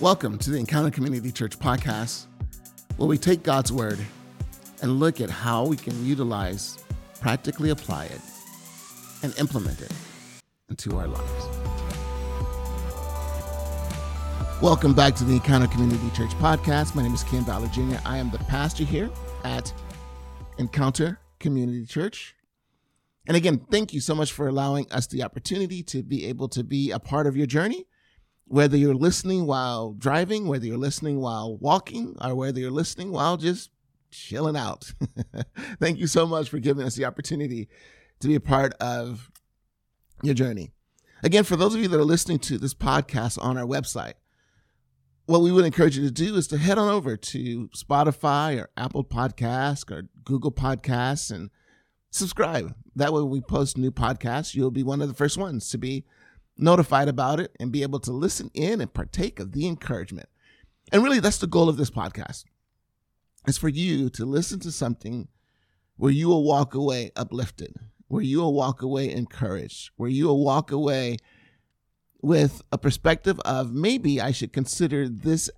Welcome to the Encounter Community Church podcast, where we take God's Word and look at how we can utilize, practically apply it, and implement it into our lives. Welcome back to the Encounter Community Church podcast. My name is Ken Ballard Jr. I am the pastor here at Encounter Community Church. And again, thank you so much for allowing us the opportunity to be able to be a part of your journey whether you're listening while driving, whether you're listening while walking, or whether you're listening while just chilling out. Thank you so much for giving us the opportunity to be a part of your journey. Again, for those of you that are listening to this podcast on our website, what we would encourage you to do is to head on over to Spotify or Apple Podcasts or Google Podcasts and subscribe. That way, when we post new podcasts, you'll be one of the first ones to be notified about it and be able to listen in and partake of the encouragement. And really, that's the goal of this podcast. Is for you to listen to something where you will walk away uplifted, where you will walk away encouraged, where you will walk away with a perspective of maybe I should consider this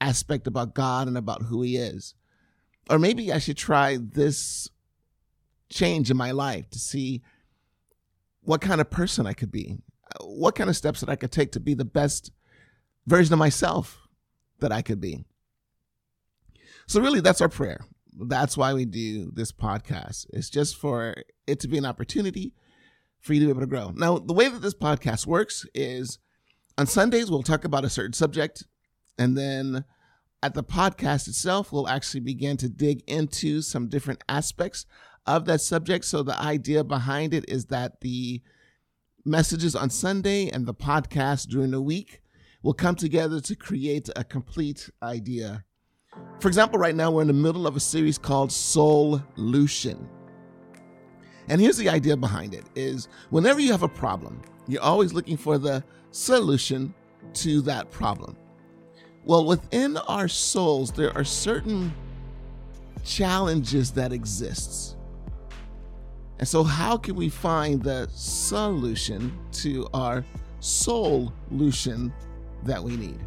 aspect about God and about who He is. Or maybe I should try this change in my life to see what kind of person I could be, what kind of steps that I could take to be the best version of myself that I could be. So really that's our prayer. That's why we do this podcast. It's just for it to be an opportunity for you to be able to grow. Now, the way that this podcast works is on Sundays we'll talk about a certain subject and then at the podcast itself we'll actually begin to dig into some different aspects of that subject. So the idea behind it is that the messages on Sunday and the podcast during the week will come together to create a complete idea. For example, right now we're in the middle of a series called Solution. And here's the idea behind it is whenever you have a problem, you're always looking for the solution to that problem. Well, within our souls, there are certain challenges that exists. And so, how can we find the solution to our soul solution that we need?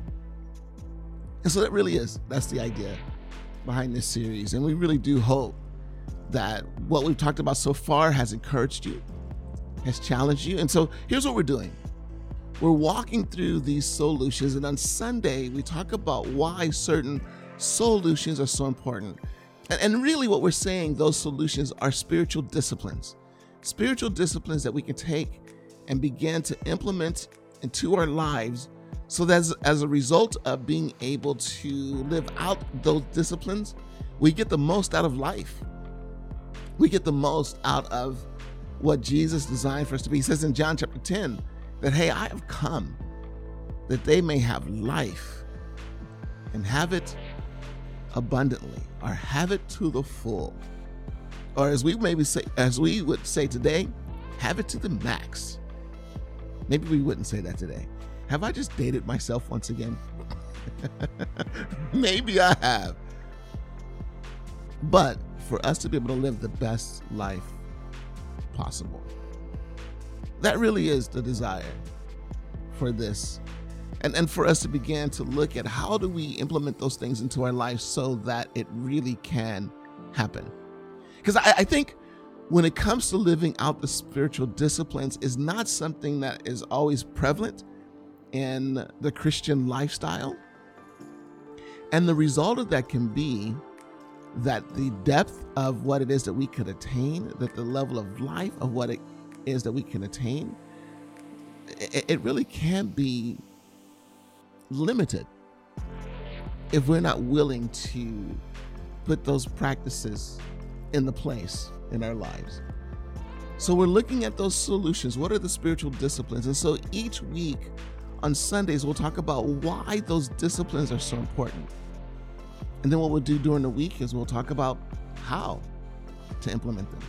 And so, that really is that's the idea behind this series. And we really do hope that what we've talked about so far has encouraged you, has challenged you. And so, here's what we're doing we're walking through these solutions. And on Sunday, we talk about why certain solutions are so important. And, really, what we're saying, those solutions are spiritual disciplines. Spiritual disciplines that we can take and begin to implement into our lives so that as, as a result of being able to live out those disciplines, we get the most out of life. We get the most out of what Jesus designed for us to be. He says in John chapter 10 that, hey, I have come that they may have life and have it abundantly or have it to the full. Or as we maybe say as we would say today, have it to the max. Maybe we wouldn't say that today. Have I just dated myself once again? maybe I have. But for us to be able to live the best life possible. That really is the desire for this and, and for us to begin to look at how do we implement those things into our life so that it really can happen. Because I, I think when it comes to living out the spiritual disciplines is not something that is always prevalent in the Christian lifestyle. And the result of that can be that the depth of what it is that we could attain, that the level of life of what it is that we can attain, it, it really can be limited if we're not willing to put those practices in the place in our lives. So we're looking at those solutions. What are the spiritual disciplines? And so each week on Sundays, we'll talk about why those disciplines are so important. And then what we'll do during the week is we'll talk about how to implement them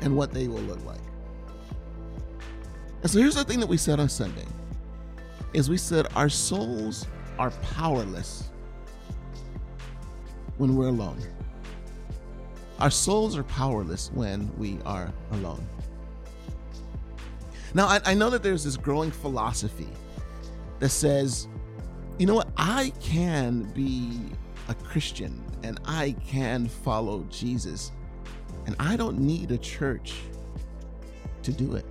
and what they will look like. And so here's the thing that we said on Sunday is we said our souls are powerless when we're alone. Our souls are powerless when we are alone. Now, I, I know that there's this growing philosophy that says you know what? I can be a Christian and I can follow Jesus, and I don't need a church to do it.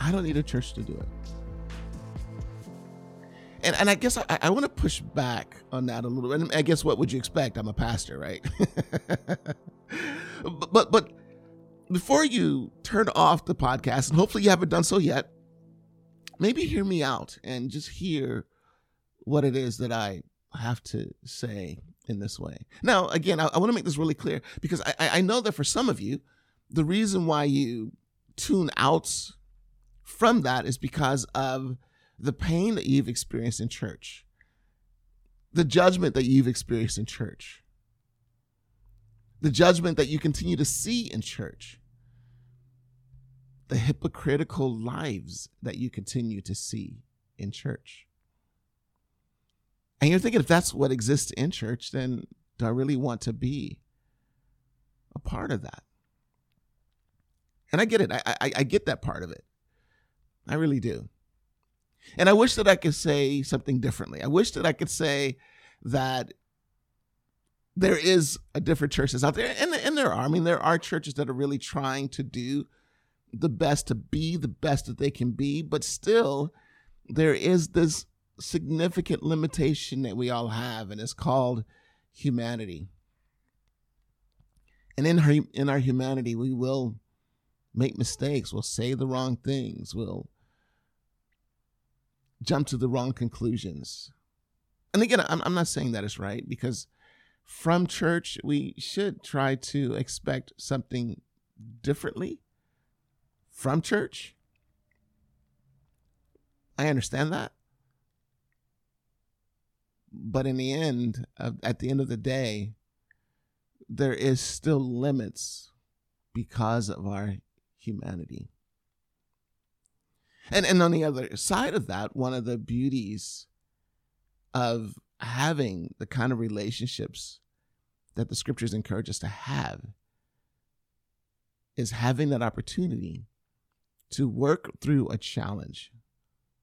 I don't need a church to do it. And, and I guess I, I want to push back on that a little bit. And I guess what would you expect? I'm a pastor, right? but, but but before you turn off the podcast, and hopefully you haven't done so yet, maybe hear me out and just hear what it is that I have to say in this way. Now, again, I, I want to make this really clear because I, I know that for some of you, the reason why you tune out from that is because of the pain that you've experienced in church, the judgment that you've experienced in church, the judgment that you continue to see in church, the hypocritical lives that you continue to see in church. And you're thinking, if that's what exists in church, then do I really want to be a part of that? And I get it. I, I, I get that part of it. I really do. And I wish that I could say something differently. I wish that I could say that there is a different churches out there. And, and there are. I mean, there are churches that are really trying to do the best to be the best that they can be, but still there is this significant limitation that we all have, and it's called humanity. And in our, in our humanity, we will make mistakes, we'll say the wrong things, we'll jump to the wrong conclusions. And again, I'm, I'm not saying that is right because from church, we should try to expect something differently from church. I understand that. But in the end, uh, at the end of the day, there is still limits because of our humanity. And and on the other side of that, one of the beauties of having the kind of relationships that the scriptures encourage us to have is having that opportunity to work through a challenge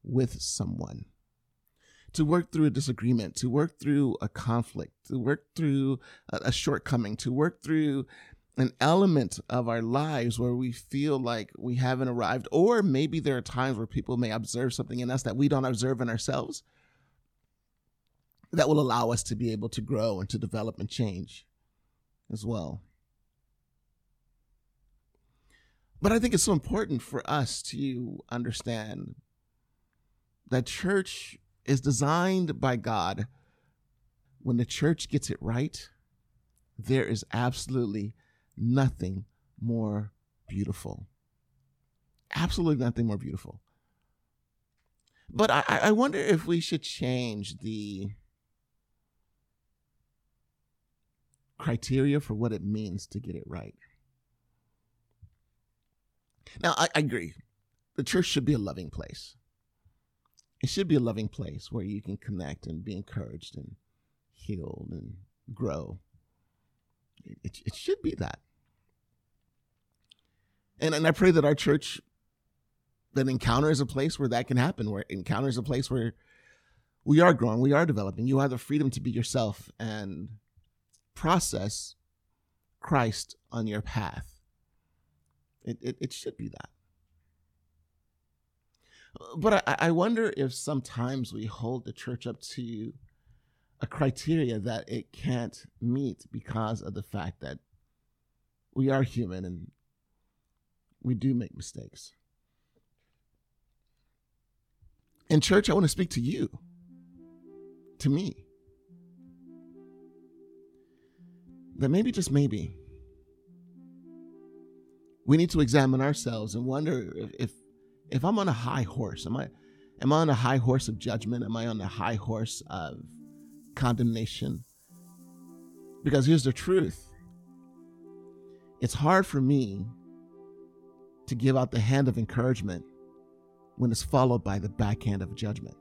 with someone, to work through a disagreement, to work through a conflict, to work through a, a shortcoming, to work through an element of our lives where we feel like we haven't arrived, or maybe there are times where people may observe something in us that we don't observe in ourselves that will allow us to be able to grow and to develop and change as well. But I think it's so important for us to understand that church is designed by God. When the church gets it right, there is absolutely nothing more beautiful. Absolutely nothing more beautiful. But I, I wonder if we should change the criteria for what it means to get it right. Now, I, I agree. The church should be a loving place. It should be a loving place where you can connect and be encouraged and healed and grow. It, it should be that. And, and I pray that our church that encounter is a place where that can happen, where encounter is a place where we are growing, we are developing. You have the freedom to be yourself and process Christ on your path. It, it, it should be that. But I, I wonder if sometimes we hold the church up to a criteria that it can't meet because of the fact that we are human and we do make mistakes. In church, I want to speak to you, to me. That maybe, just maybe, we need to examine ourselves and wonder if, if, I'm on a high horse, am I, am I on a high horse of judgment? Am I on the high horse of condemnation. Because here's the truth it's hard for me to give out the hand of encouragement when it's followed by the backhand of judgment.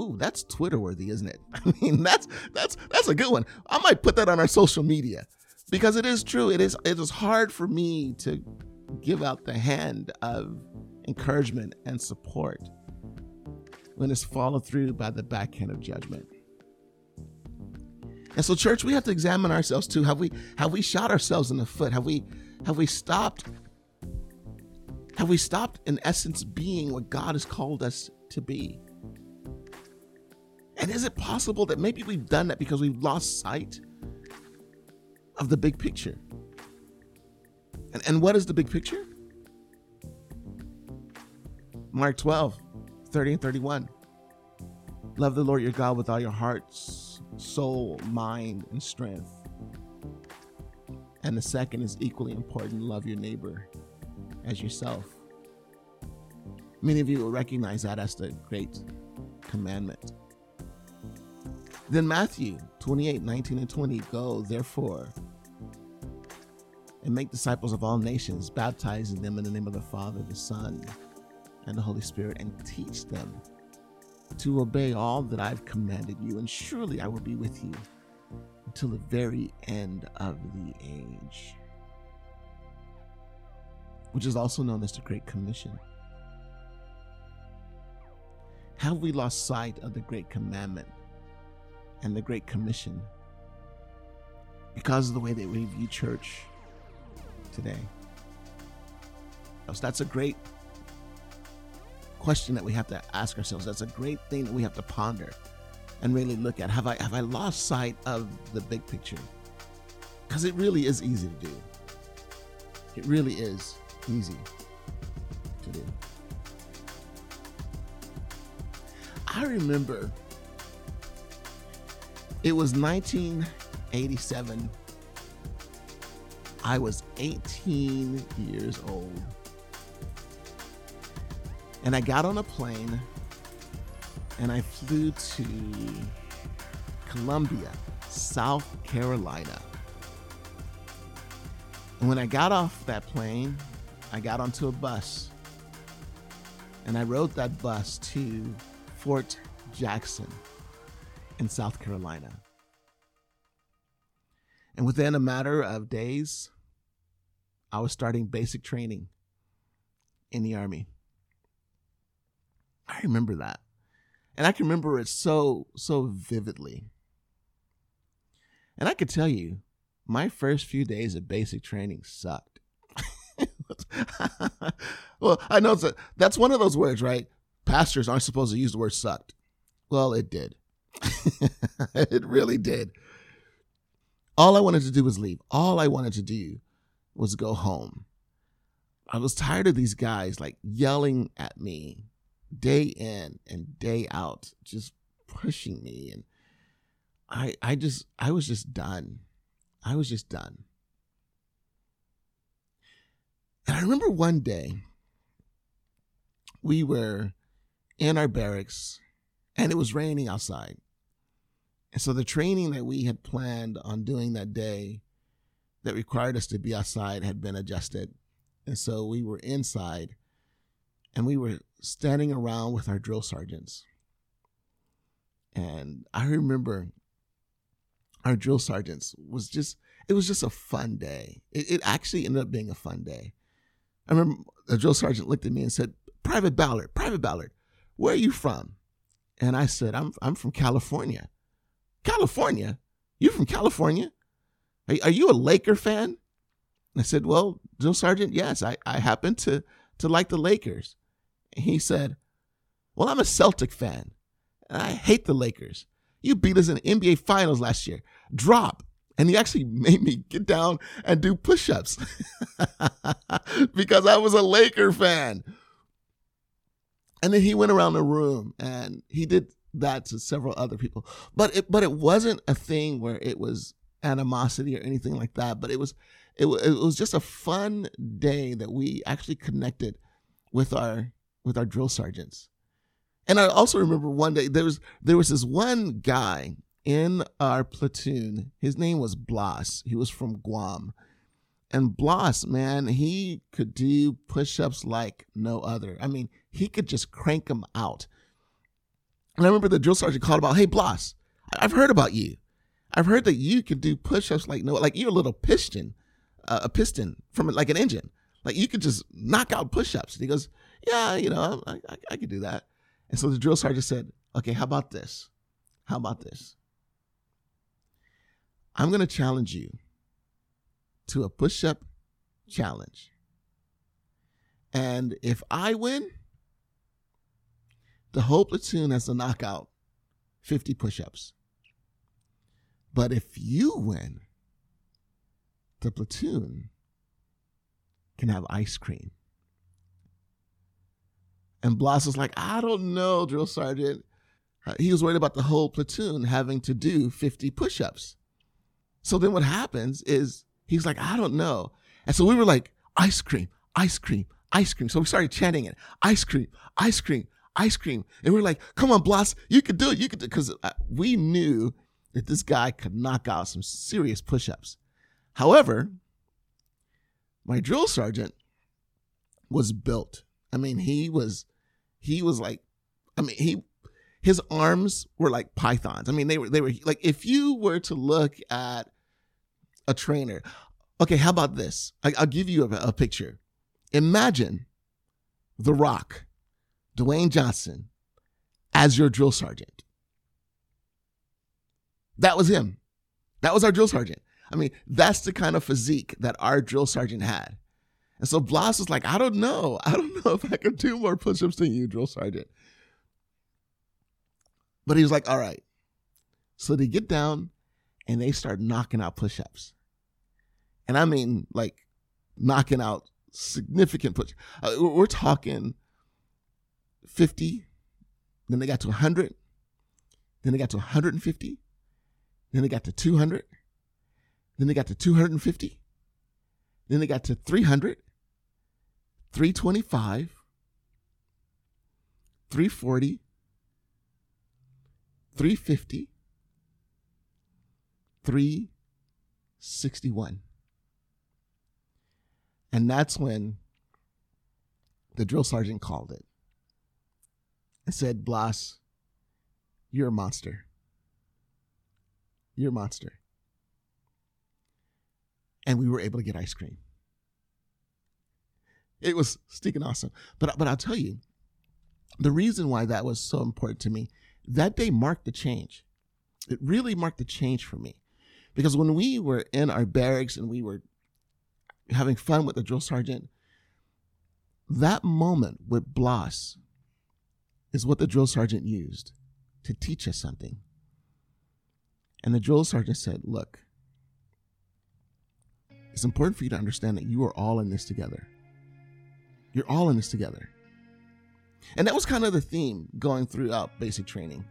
Ooh, that's Twitter worthy, isn't it? I mean, that's that's that's a good one. I might put that on our social media because it is true. It is it is hard for me to give out the hand of encouragement and support when it's followed through by the backhand of judgment. And so, church, we have to examine ourselves too. Have we have we shot ourselves in the foot? Have we have we stopped? Have we stopped in essence being what God has called us to be? And is it possible that maybe we've done that because we've lost sight of the big picture? And, and what is the big picture? Mark 12, 30 and 31. Love the Lord your God with all your hearts, soul, mind, and strength. And the second is equally important love your neighbor as yourself. Many of you will recognize that as the great commandment. Then Matthew 28 19 and 20 go, therefore, and make disciples of all nations, baptizing them in the name of the Father, the Son, and the Holy Spirit, and teach them to obey all that I've commanded you, and surely I will be with you until the very end of the age. Which is also known as the Great Commission. Have we lost sight of the Great Commandment and the Great Commission because of the way that we view church today? So that's a great question that we have to ask ourselves. That's a great thing that we have to ponder and really look at. Have I have I lost sight of the big picture? Because it really is easy to do. It really is easy to do. I remember it was 1987. I was 18 years old. And I got on a plane and I flew to Columbia, South Carolina. And when I got off that plane, I got onto a bus and I rode that bus to Fort Jackson in South Carolina. And within a matter of days, I was starting basic training in the Army. I remember that. And I can remember it so, so vividly. And I could tell you, my first few days of basic training sucked. well, I know a, that's one of those words, right? Pastors aren't supposed to use the word sucked. Well, it did. it really did. All I wanted to do was leave. All I wanted to do was go home. I was tired of these guys like yelling at me day in and day out, just pushing me. And I, I just, I was just done. I was just done. And I remember one day we were in our barracks and it was raining outside. And so the training that we had planned on doing that day that required us to be outside had been adjusted. And so we were inside and we were standing around with our drill sergeants. And I remember our drill sergeants was just, it was just a fun day. It, it actually ended up being a fun day. I remember the drill sergeant looked at me and said, Private Ballard, Private Ballard, where are you from? And I said, I'm, I'm from California. California? You from California? Are, are you a Laker fan? I said, Well, drill sergeant, yes, I, I happen to, to like the Lakers he said, Well, I'm a Celtic fan, and I hate the Lakers. You beat us in the NBA Finals last year. Drop. And he actually made me get down and do push ups because I was a Laker fan. And then he went around the room and he did that to several other people. But it, but it wasn't a thing where it was animosity or anything like that. But it was, it, it was just a fun day that we actually connected with our with our drill sergeants. And I also remember one day there was there was this one guy in our platoon. His name was Blas. He was from Guam. And Blas, man, he could do push-ups like no other. I mean, he could just crank them out. And I remember the drill sergeant called about, "Hey, Blas, I've heard about you. I've heard that you could do push-ups like no, like you're a little piston, uh, a piston from like an engine. Like you could just knock out push-ups." And he goes, yeah, you know, I, I, I could do that. And so the drill sergeant said, Okay, how about this? How about this? I'm going to challenge you to a push up challenge. And if I win, the whole platoon has to knock out 50 push ups. But if you win, the platoon can have ice cream. And Blas was like, I don't know, drill sergeant. Uh, he was worried about the whole platoon having to do 50 push ups. So then what happens is he's like, I don't know. And so we were like, ice cream, ice cream, ice cream. So we started chanting it ice cream, ice cream, ice cream. And we are like, come on, Blas, you could do it. You could do it. Because uh, we knew that this guy could knock out some serious push ups. However, my drill sergeant was built. I mean, he was, he was like, I mean, he, his arms were like pythons. I mean, they were, they were like, if you were to look at a trainer, okay, how about this? I, will give you a, a picture. Imagine The Rock, Dwayne Johnson, as your drill sergeant. That was him. That was our drill sergeant. I mean, that's the kind of physique that our drill sergeant had. And so Blas was like, I don't know. I don't know if I can do more push ups than you, drill sergeant. But he was like, all right. So they get down and they start knocking out push ups. And I mean, like, knocking out significant push. Uh, we're talking 50, then they got to 100, then they got to 150, then they got to 200, then they got to 250. Then they got to 300, 325, 340, 350, 361. And that's when the drill sergeant called it and said, Blas, you're a monster. You're a monster and we were able to get ice cream. It was stinking awesome. But but I'll tell you, the reason why that was so important to me, that day marked the change. It really marked the change for me. Because when we were in our barracks and we were having fun with the drill sergeant, that moment with Blas is what the drill sergeant used to teach us something. And the drill sergeant said, Look, it's important for you to understand that you are all in this together. You're all in this together. And that was kind of the theme going throughout basic training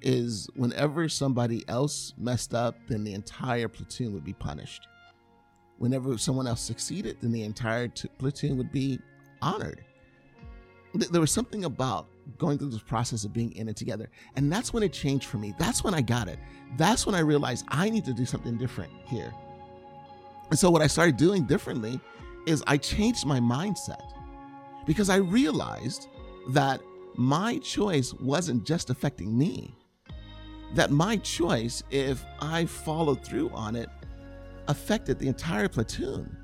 is whenever somebody else messed up, then the entire platoon would be punished. Whenever someone else succeeded, then the entire t- platoon would be honored. Th- there was something about going through this process of being in it together. And that's when it changed for me. That's when I got it. That's when I realized I need to do something different here. And so what I started doing differently is I changed my mindset because I realized that my choice wasn't just affecting me. That my choice, if I followed through on it, affected the entire platoon.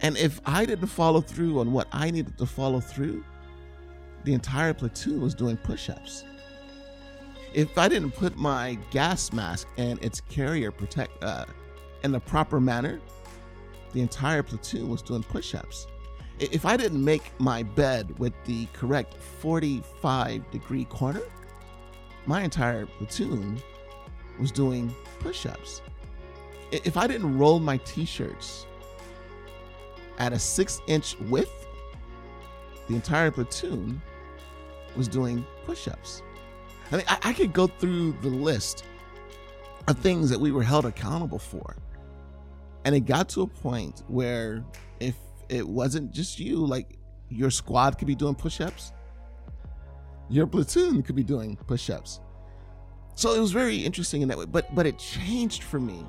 And if I didn't follow through on what I needed to follow through, the entire platoon was doing push ups. If I didn't put my gas mask and its carrier protect, uh, in the proper manner, the entire platoon was doing push ups. If I didn't make my bed with the correct 45 degree corner, my entire platoon was doing push ups. If I didn't roll my t shirts at a six inch width, the entire platoon was doing push ups. I mean, I, I, could go through the list of things that we were held accountable for. And it got to a point where if it wasn't just you, like your squad could be doing push ups, your platoon could be doing push ups. So it was very interesting in that way. But but it changed for me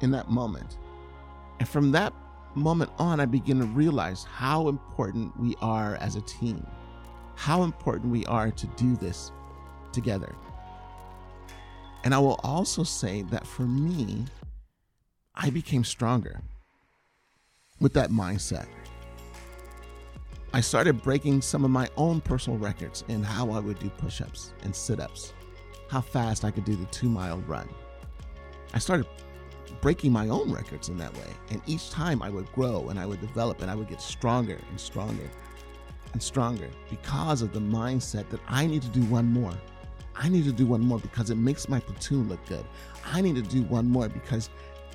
in that moment. And from that moment on, I began to realize how important we are as a team, how important we are to do this together. And I will also say that for me, I became stronger with that mindset. I started breaking some of my own personal records in how I would do push ups and sit ups, how fast I could do the two mile run. I started breaking my own records in that way. And each time I would grow and I would develop and I would get stronger and stronger and stronger because of the mindset that I need to do one more. I need to do one more because it makes my platoon look good. I need to do one more because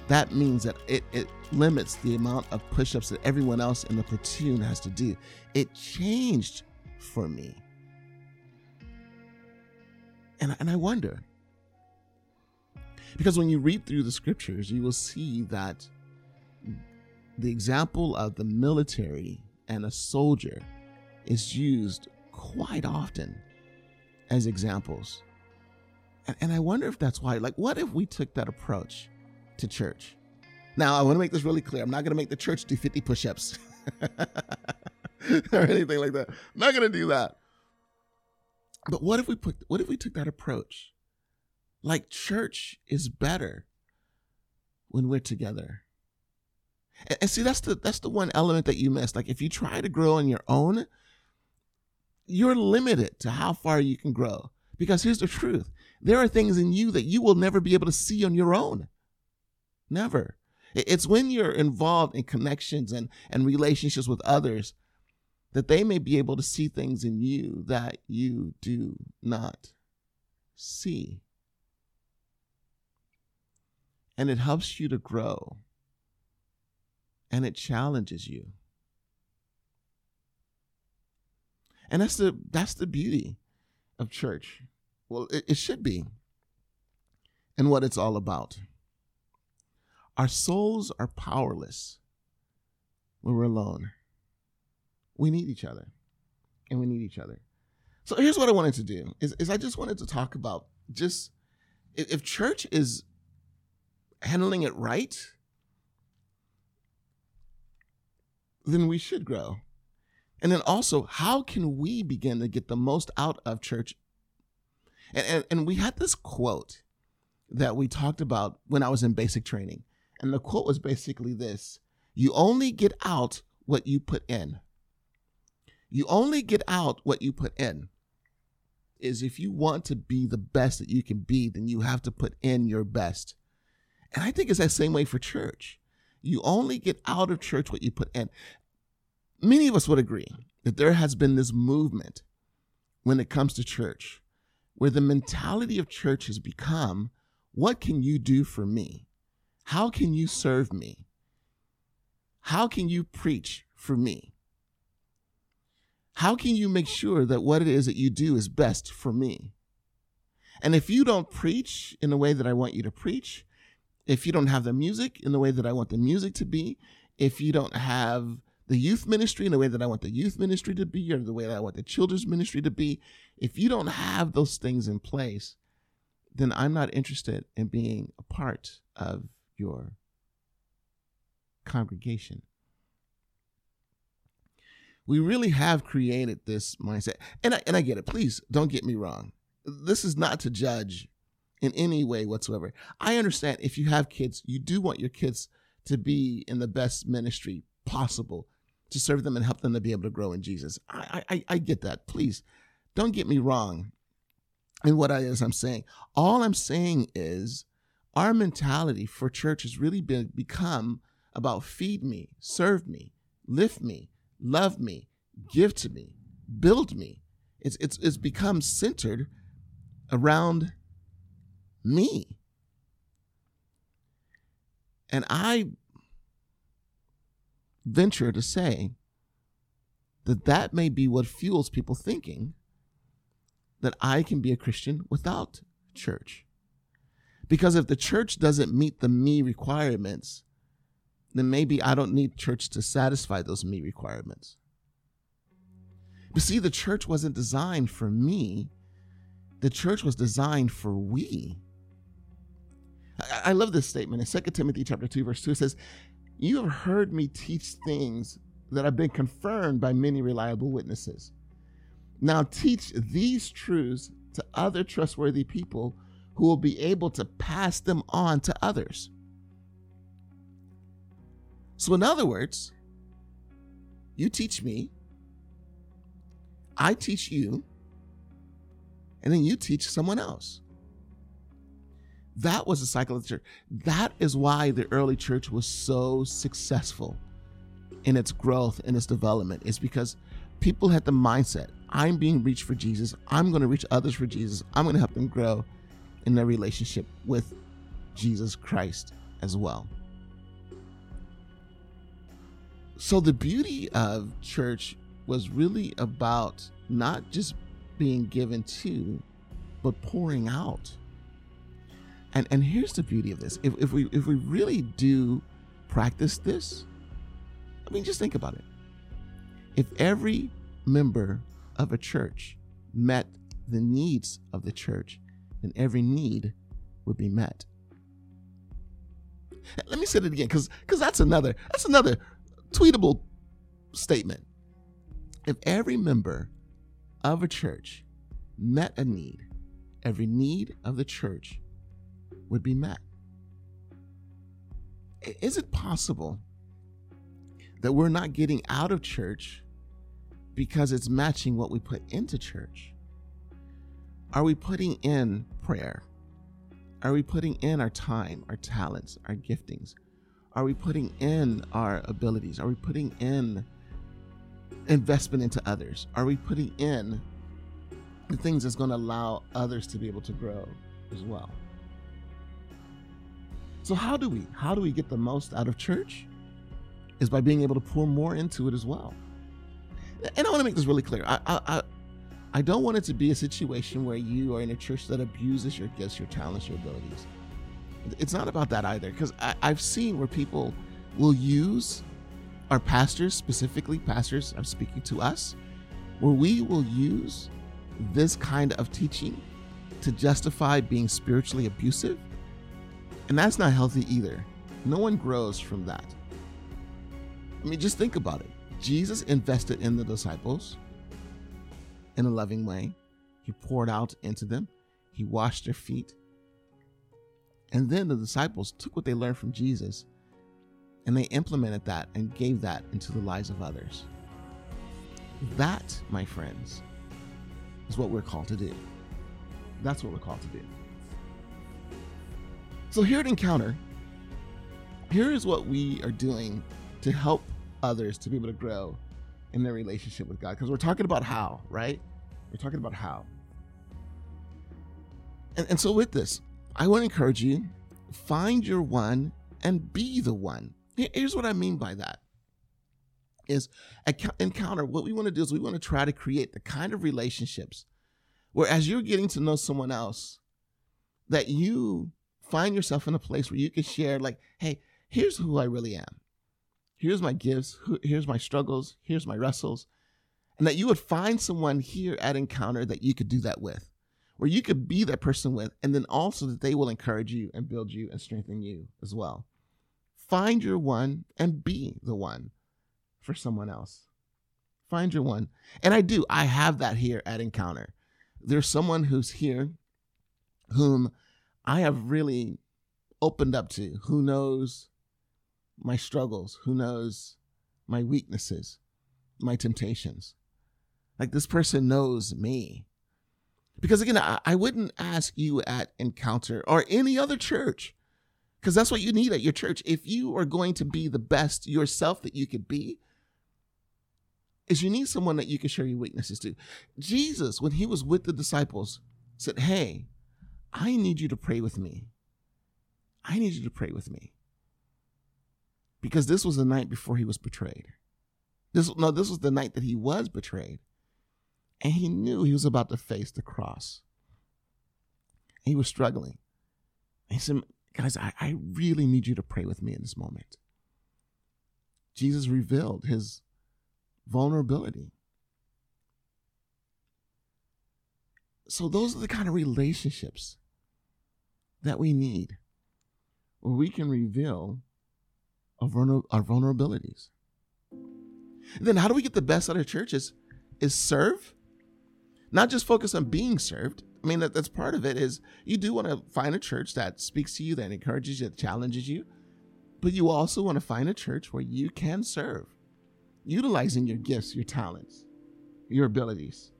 that means that it, it limits the amount of push ups that everyone else in the platoon has to do. It changed for me. And, and I wonder, because when you read through the scriptures, you will see that the example of the military and a soldier is used quite often as examples. And, and I wonder if that's why, like, what if we took that approach to church? Now, I want to make this really clear. I'm not going to make the church do 50 push ups or anything like that. I'm not going to do that. But what if we put, what if we took that approach? Like, church is better when we're together. And, and see, that's the that's the one element that you miss. Like, if you try to grow on your own, you're limited to how far you can grow. Because here's the truth there are things in you that you will never be able to see on your own. Never. It's when you're involved in connections and, and relationships with others that they may be able to see things in you that you do not see. And it helps you to grow. And it challenges you. And that's the that's the beauty of church. Well, it, it should be. And what it's all about. Our souls are powerless when we're alone. We need each other. And we need each other. So here's what I wanted to do is, is I just wanted to talk about just if, church is handling it right, then we should grow. And then also, how can we begin to get the most out of church? And, and, and we had this quote that we talked about when I was in basic training. And the quote was basically this You only get out what you put in. You only get out what you put in. Is if you want to be the best that you can be, then you have to put in your best. And I think it's that same way for church. You only get out of church what you put in. Many of us would agree that there has been this movement when it comes to church where the mentality of church has become what can you do for me? How can you serve me? How can you preach for me? How can you make sure that what it is that you do is best for me? And if you don't preach in the way that I want you to preach, if you don't have the music in the way that I want the music to be, if you don't have the youth ministry in the way that I want the youth ministry to be, or the way that I want the children's ministry to be, if you don't have those things in place, then I'm not interested in being a part of your congregation. We really have created this mindset. And I, and I get it. Please don't get me wrong. This is not to judge in any way whatsoever. I understand if you have kids, you do want your kids to be in the best ministry possible to serve them and help them to be able to grow in Jesus. I, I, I get that. Please don't get me wrong in what I is I'm saying. All I'm saying is our mentality for church has really been become about feed me, serve me, lift me, love me, give to me, build me. It's it's it's become centered around me. And I venture to say that that may be what fuels people thinking that I can be a Christian without church. Because if the church doesn't meet the me requirements, then maybe I don't need church to satisfy those me requirements. But see, the church wasn't designed for me, the church was designed for we. I, I love this statement in 2 Timothy chapter 2, verse 2. It says, You have heard me teach things that have been confirmed by many reliable witnesses. Now teach these truths to other trustworthy people who will be able to pass them on to others. So, in other words, you teach me, I teach you, and then you teach someone else. That was the cycle of the church. That is why the early church was so successful in its growth and its development, is because people had the mindset I'm being reached for Jesus. I'm going to reach others for Jesus. I'm going to help them grow in their relationship with Jesus Christ as well. So, the beauty of church was really about not just being given to, but pouring out. And, and here's the beauty of this if, if, we, if we really do practice this, I mean, just think about it. If every member of a church met the needs of the church, then every need would be met. Let me say it again, because because that's another that's another tweetable statement. If every member of a church met a need, every need of the church would be met. Is it possible that we're not getting out of church because it's matching what we put into church? Are we putting in prayer? Are we putting in our time, our talents, our giftings? Are we putting in our abilities? Are we putting in investment into others? Are we putting in the things that's going to allow others to be able to grow as well? So how do we how do we get the most out of church? Is by being able to pour more into it as well. And I want to make this really clear. I, I, I don't want it to be a situation where you are in a church that abuses your gifts, your talents, your abilities. It's not about that either, because I've seen where people will use our pastors, specifically pastors, I'm speaking to us, where we will use this kind of teaching to justify being spiritually abusive. And that's not healthy either. No one grows from that. I mean, just think about it. Jesus invested in the disciples in a loving way. He poured out into them, he washed their feet. And then the disciples took what they learned from Jesus and they implemented that and gave that into the lives of others. That, my friends, is what we're called to do. That's what we're called to do. So, here at Encounter, here is what we are doing to help others to be able to grow in their relationship with God. Because we're talking about how, right? We're talking about how. And, and so, with this, I want to encourage you find your one and be the one. Here's what I mean by that is encounter what we want to do is we want to try to create the kind of relationships where as you're getting to know someone else that you find yourself in a place where you can share like hey here's who i really am here's my gifts here's my struggles here's my wrestles and that you would find someone here at Encounter that you could do that with, where you could be that person with, and then also that they will encourage you and build you and strengthen you as well. Find your one and be the one for someone else. Find your one. And I do, I have that here at Encounter. There's someone who's here whom I have really opened up to, who knows my struggles, who knows my weaknesses, my temptations. Like this person knows me. Because again, I, I wouldn't ask you at Encounter or any other church, because that's what you need at your church. If you are going to be the best yourself that you could be, is you need someone that you can share your weaknesses to. Jesus, when he was with the disciples, said, Hey, I need you to pray with me. I need you to pray with me. Because this was the night before he was betrayed. This no, this was the night that he was betrayed. And he knew he was about to face the cross. He was struggling. he said, Guys, I, I really need you to pray with me in this moment. Jesus revealed his vulnerability. So, those are the kind of relationships that we need where we can reveal our, vulner- our vulnerabilities. Then, how do we get the best out of churches? Is serve not just focus on being served. I mean, that, that's part of it is you do want to find a church that speaks to you, that encourages you, that challenges you. But you also want to find a church where you can serve, utilizing your gifts, your talents, your abilities,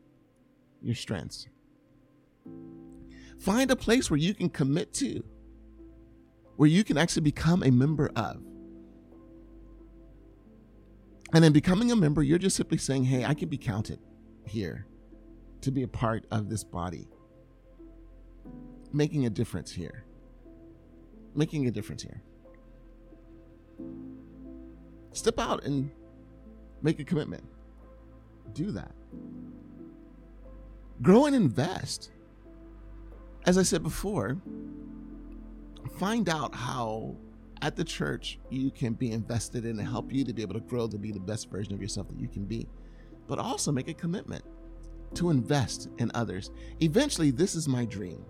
your strengths. Find a place where you can commit to, where you can actually become a member of. And in becoming a member, you're just simply saying, hey, I can be counted here to be a part of this body, making a difference here. Making a difference here. Step out and make a commitment. Do that. Grow and invest. As I said before, find out how at the church you can be invested in and help you to be able to grow to be the best version of yourself that you can be. But also make a commitment to invest in others. Eventually, this is my dream.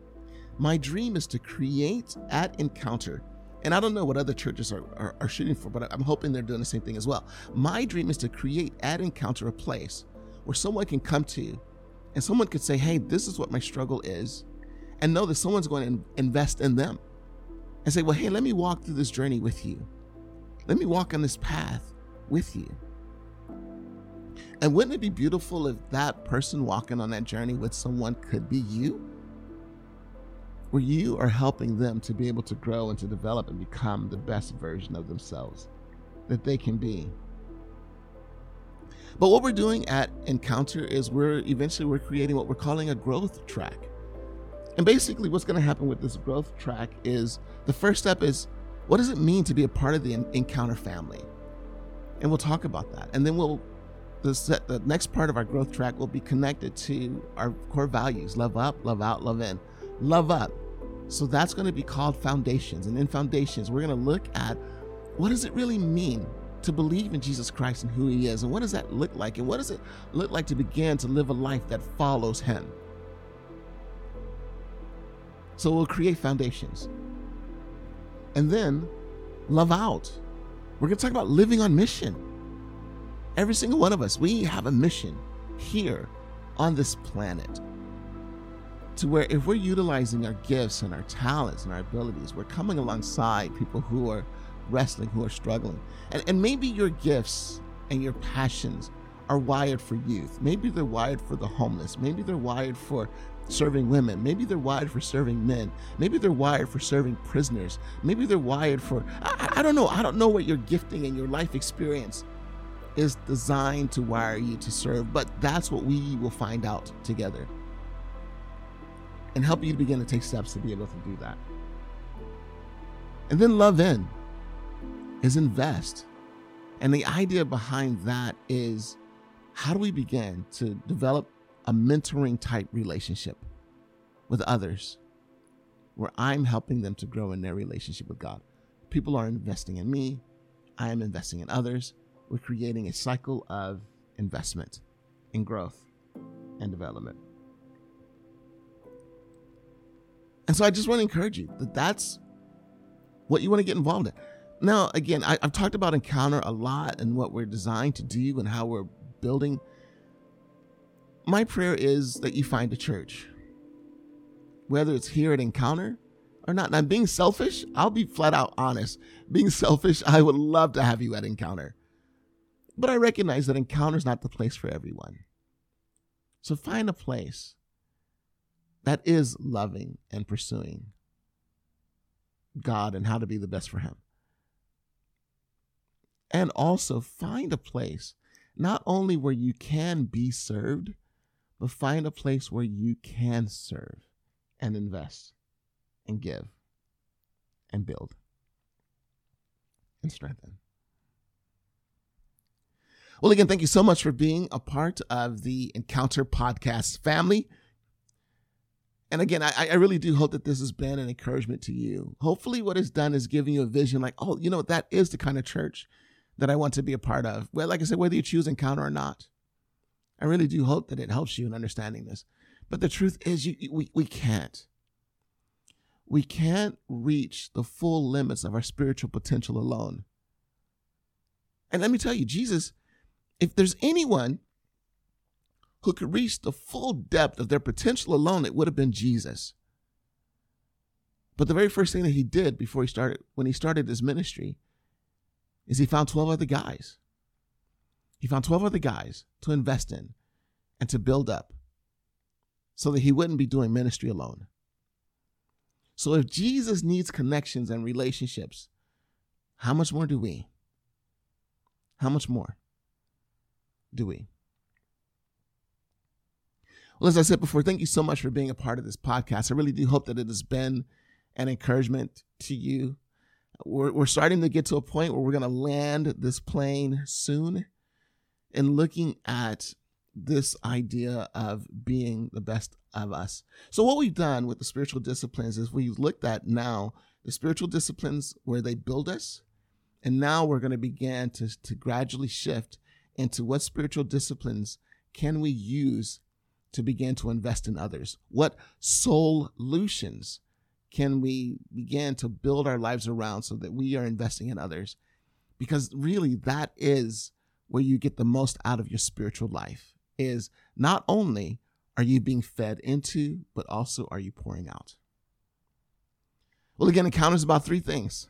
My dream is to create at Encounter and I don't know what other churches are, are, are, shooting for, but I'm hoping they're doing the same thing as well. My dream is to create at Encounter a place where someone can come to you and someone could say, hey, this is what my struggle is, and know that someone's going to invest in them and say, well, hey, let me walk through this journey with you. Let me walk on this path with you. And wouldn't it be beautiful if that person walking on that journey with someone could be you? where you are helping them to be able to grow and to develop and become the best version of themselves that they can be. But what we're doing at Encounter is we're eventually we're creating what we're calling a growth track. And basically what's going to happen with this growth track is the first step is what does it mean to be a part of the Encounter family? And we'll talk about that. And then we'll the, set, the next part of our growth track will be connected to our core values love up, love out, love in. Love up so that's going to be called foundations. And in foundations, we're going to look at what does it really mean to believe in Jesus Christ and who he is? And what does that look like? And what does it look like to begin to live a life that follows him? So we'll create foundations. And then love out. We're going to talk about living on mission. Every single one of us, we have a mission here on this planet to where if we're utilizing our gifts and our talents and our abilities, we're coming alongside people who are wrestling, who are struggling. And, and maybe your gifts and your passions are wired for youth. Maybe they're wired for the homeless. Maybe they're wired for serving women. Maybe they're wired for serving men. Maybe they're wired for serving prisoners. Maybe they're wired for, I, I don't know. I don't know what your gifting and your life experience is designed to wire you to serve, but that's what we will find out together and help you to begin to take steps to be able to do that. And then love in is invest. And the idea behind that is how do we begin to develop a mentoring type relationship with others where I'm helping them to grow in their relationship with God? People are investing in me, I am investing in others. We're creating a cycle of investment in growth and development. And so I just want to encourage you that that's what you want to get involved in. Now, again, I, have talked about Encounter a lot and what we're designed to do and how we're building. My prayer is that you find a church, whether it's here at Encounter or not. Now, being selfish, I'll be flat out honest. Being selfish, I would love to have you at Encounter. But I recognize that Encounter is not the place for everyone. So find a place that is loving and pursuing God and how to be the best for Him. And also find a place not only where you can be served, but find a place where you can serve and invest and give and build and strengthen. Well, again, thank you so much for being a part of the Encounter Podcast family. And again, I, I really do hope that this has been an encouragement to you. Hopefully, what it's done is giving you a vision like, oh, you know, that is the kind of church that I want to be a part of. Well, like I said, whether you choose encounter or not, I really do hope that it helps you in understanding this. But the truth is, you, we, we can't. We can't reach the full limits of our spiritual potential alone. And let me tell you, Jesus, if there's anyone who could reach the full depth of their potential alone, it would have been Jesus. But the very first thing that he did before he started, when he started his ministry, is he found 12 other guys. He found 12 other guys to invest in and to build up so that he wouldn't be doing ministry alone. So if Jesus needs connections and relationships, how much more do we? How much more do we? Well, as I said before, thank you so much for being a part of this podcast. I really do hope that it has been an encouragement to you. We're, we're starting to get to a point where we're going to land this plane soon and looking at this idea of being the best of us. So, what we've done with the spiritual disciplines is we've looked at now the spiritual disciplines where they build us. And now we're going to begin to, to gradually shift into what spiritual disciplines can we use to begin to invest in others? What solutions can we begin to build our lives around so that we are investing in others? Because really, that is where you get the most out of your spiritual life is not only are you being fed into, but also are you pouring out? Well, again, encounters about three things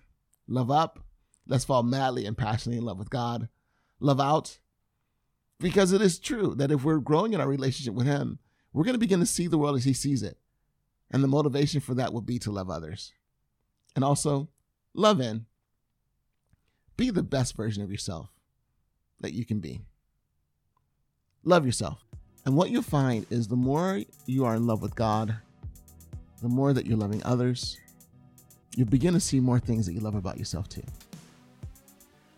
love up, let's fall madly and passionately in love with God, love out, because it is true that if we're growing in our relationship with Him, we're going to begin to see the world as He sees it. And the motivation for that will be to love others. And also, love in. Be the best version of yourself that you can be. Love yourself. And what you'll find is the more you are in love with God, the more that you're loving others, you'll begin to see more things that you love about yourself too.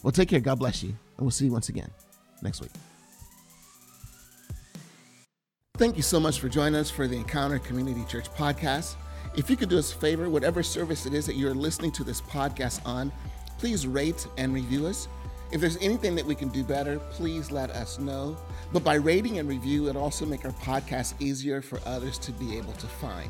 Well, take care. God bless you. And we'll see you once again next week. Thank you so much for joining us for the Encounter Community Church podcast. If you could do us a favor, whatever service it is that you're listening to this podcast on, please rate and review us. If there's anything that we can do better, please let us know. But by rating and review, it also make our podcast easier for others to be able to find.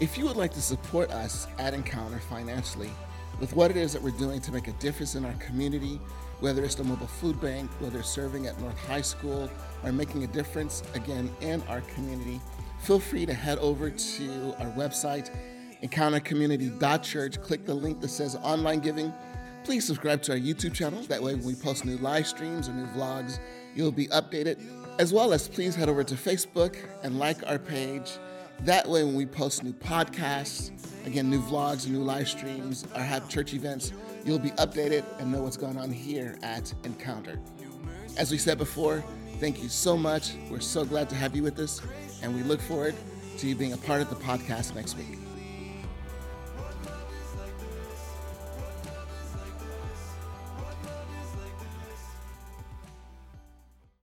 If you would like to support us at Encounter financially with what it is that we're doing to make a difference in our community, whether it's the mobile food bank, whether serving at North High School, or making a difference again in our community, feel free to head over to our website, encountercommunity.church. Click the link that says online giving Please subscribe to our YouTube channel. That way, when we post new live streams or new vlogs, you'll be updated. As well as please head over to Facebook and like our page. That way, when we post new podcasts, again, new vlogs, new live streams, or have church events, you'll be updated and know what's going on here at Encounter. As we said before, thank you so much. We're so glad to have you with us, and we look forward to you being a part of the podcast next week.